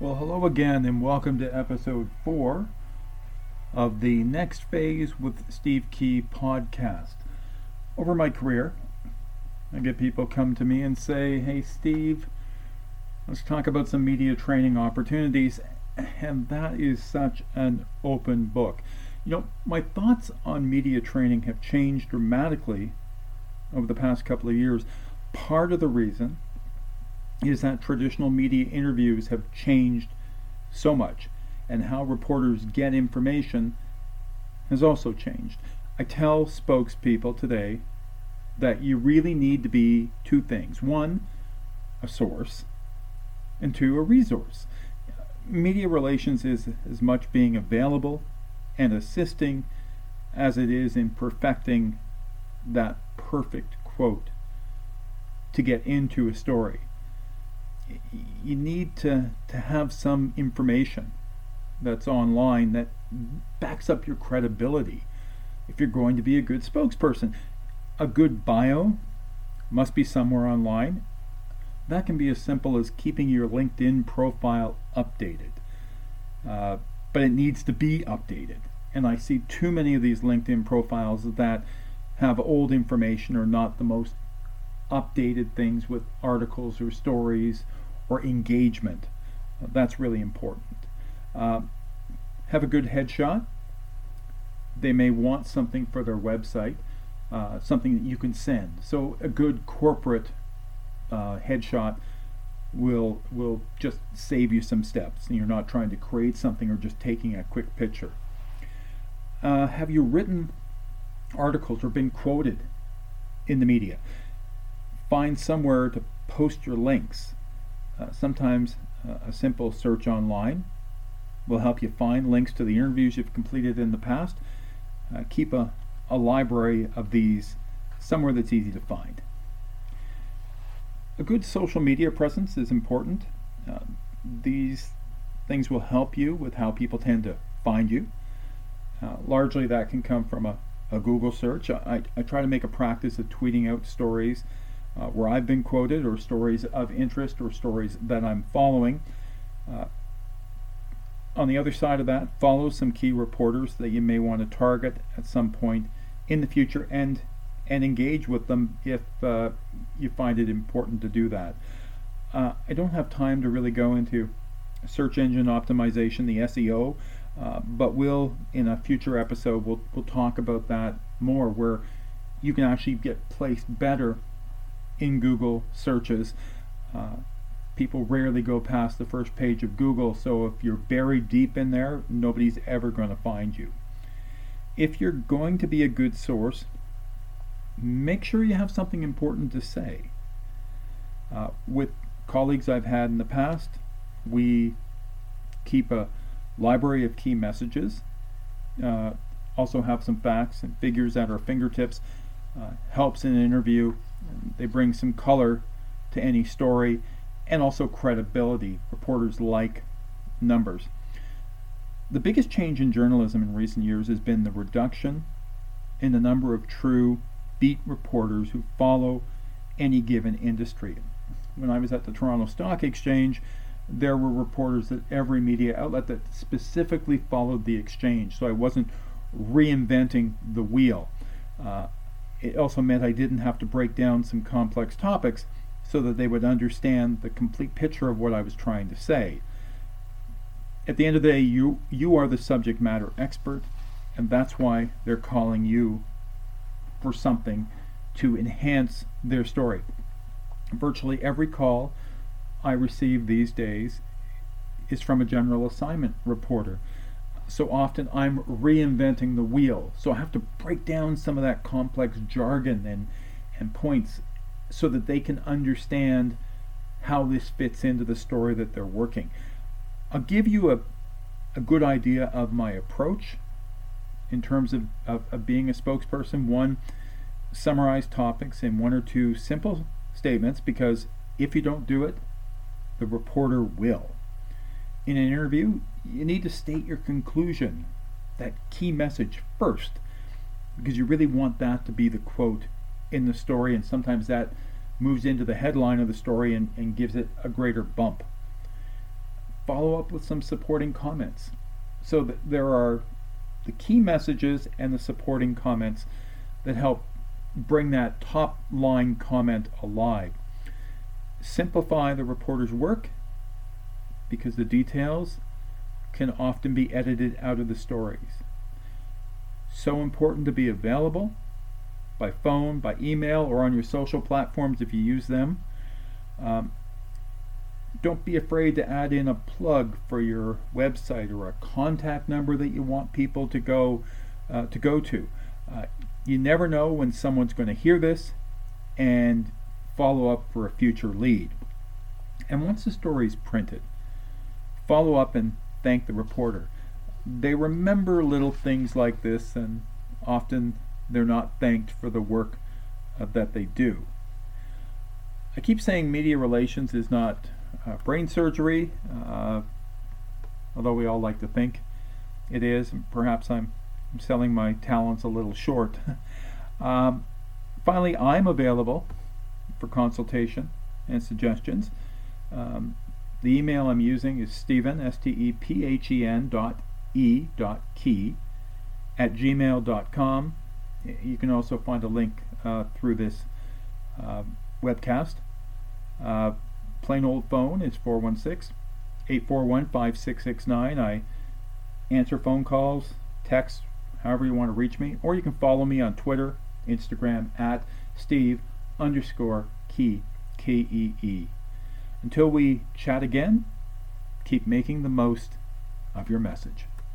Well, hello again, and welcome to episode four of the Next Phase with Steve Kee podcast. Over my career, I get people come to me and say, Hey, Steve, let's talk about some media training opportunities. And that is such an open book. You know, my thoughts on media training have changed dramatically over the past couple of years. Part of the reason is that traditional media interviews have changed so much, and how reporters get information has also changed. I tell spokespeople today that you really need to be two things one, a source, and two, a resource. Media relations is as much being available and assisting as it is in perfecting that perfect quote to get into a story you need to, to have some information that's online that backs up your credibility if you're going to be a good spokesperson. A good bio must be somewhere online. That can be as simple as keeping your LinkedIn profile updated. Uh, but it needs to be updated. And I see too many of these LinkedIn profiles that have old information or not the most updated things with articles or stories or engagement. That's really important. Uh, have a good headshot. They may want something for their website, uh, something that you can send. So a good corporate uh, headshot will will just save you some steps. You're not trying to create something or just taking a quick picture. Uh, have you written articles or been quoted in the media? Find somewhere to post your links. Uh, sometimes uh, a simple search online will help you find links to the interviews you've completed in the past. Uh, keep a, a library of these somewhere that's easy to find. A good social media presence is important. Uh, these things will help you with how people tend to find you. Uh, largely, that can come from a, a Google search. I, I, try to make a practice of tweeting out stories uh, where I've been quoted, or stories of interest, or stories that I'm following. Uh, on the other side of that, follow some key reporters that you may want to target at some point in the future and and engage with them if uh, you find it important to do that. Uh, I don't have time to really go into search engine optimization, the SEO, uh, but we'll in a future episode we'll we'll talk about that more, where you can actually get placed better in Google searches. Uh, people rarely go past the first page of Google, so if you're buried deep in there, nobody's ever going to find you. If you're going to be a good source, make sure you have something important to say. Uh, with colleagues I've had in the past, we keep a library of key messages, uh, also have some facts and figures at our fingertips. Uh, helps in an interview they bring some color to any story and also credibility. Reporters like numbers. The biggest change in journalism in recent years has been the reduction in the number of true beat reporters who follow any given industry. When I was at the Toronto Stock Exchange, there were reporters at every media outlet that specifically followed the exchange, so I wasn't reinventing the wheel. Uh, it also meant I didn't have to break down some complex topics so that they would understand the complete picture of what I was trying to say. At the end of the day, you, you are the subject matter expert, and that's why they're calling you for something to enhance their story. Virtually every call I receive these days is from a general assignment reporter so often I'm reinventing the wheel. So I have to break down some of that complex jargon and, and points so that they can understand how this fits into the story that they're working. I'll give you a, a good idea of my approach in terms of, of, of being a spokesperson. One, summarize topics in one or two simple statements because if you don't do it, the reporter will in an interview, you need to state your conclusion, that key message first, because you really want that to be the quote in the story, and sometimes that moves into the headline of the story and, and gives it a greater bump. follow up with some supporting comments. So that there are the key messages and the supporting comments that help bring that top line comment alive. Simplify the reporter's work because the details can often be edited out of the stories. So important to be available by phone, by email, or on your social platforms if you use them. Um, don't be afraid to add in a plug for your website or a contact number that you want people to go uh, to go to. Uh, you never know when someone's going to hear this and follow up for a future lead. And once the story is printed, follow up and thank the reporter. They remember little things like this, and often they're not thanked for the work uh, that they do. I keep saying media relations is not uh, brain surgery, uh, although we all like to think it is. Perhaps I'm selling my talents a little short. um, finally, I'm available for consultation and suggestions. Um, the email I'm using is Stephen, S T E P H E N dot E dot kee at gmail.com. You can also find a link uh, through this uh, webcast. Uh, plain old phone is 416 841 5669. I answer phone calls, texts, however you want to reach me, or you can follow me on Twitter, Instagram at Steve underscore Kee, K E E. Until we chat again, keep making the most of your message.